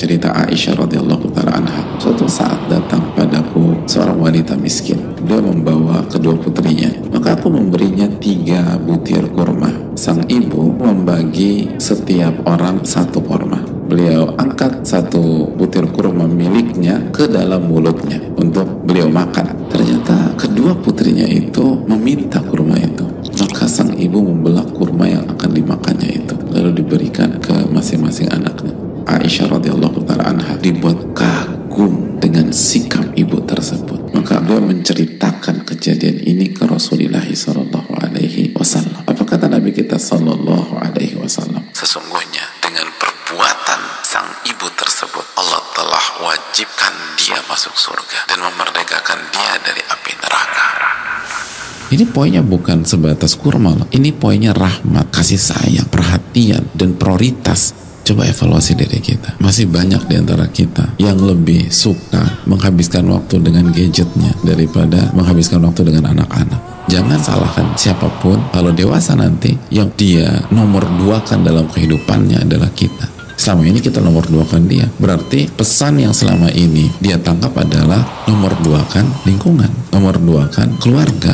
cerita Aisyah radhiyallahu taala anha. Suatu saat datang padaku seorang wanita miskin. Dia membawa kedua putrinya. Maka aku memberinya tiga butir kurma. Sang ibu membagi setiap orang satu kurma. Beliau angkat satu butir kurma miliknya ke dalam mulutnya untuk beliau makan. Ternyata kedua putrinya itu meminta kurma itu. Maka sang ibu membelah kurma yang akan dimakannya Aisyah radhiyallahu taala anha dibuat kagum dengan sikap ibu tersebut. Maka beliau menceritakan kejadian ini ke Rasulullah sallallahu alaihi wasallam. Apa kata Nabi kita sallallahu alaihi wasallam? Sesungguhnya dengan perbuatan sang ibu tersebut Allah telah wajibkan dia masuk surga dan memerdekakan dia dari api neraka. Ini poinnya bukan sebatas kurma loh. Ini poinnya rahmat, kasih sayang, perhatian, dan prioritas Coba evaluasi diri kita. Masih banyak di antara kita yang lebih suka menghabiskan waktu dengan gadgetnya daripada menghabiskan waktu dengan anak-anak. Jangan salahkan siapa pun kalau dewasa nanti yang dia nomor dua kan dalam kehidupannya adalah kita. Selama ini kita nomor dua kan dia. Berarti pesan yang selama ini dia tangkap adalah nomor dua kan lingkungan, nomor dua kan keluarga,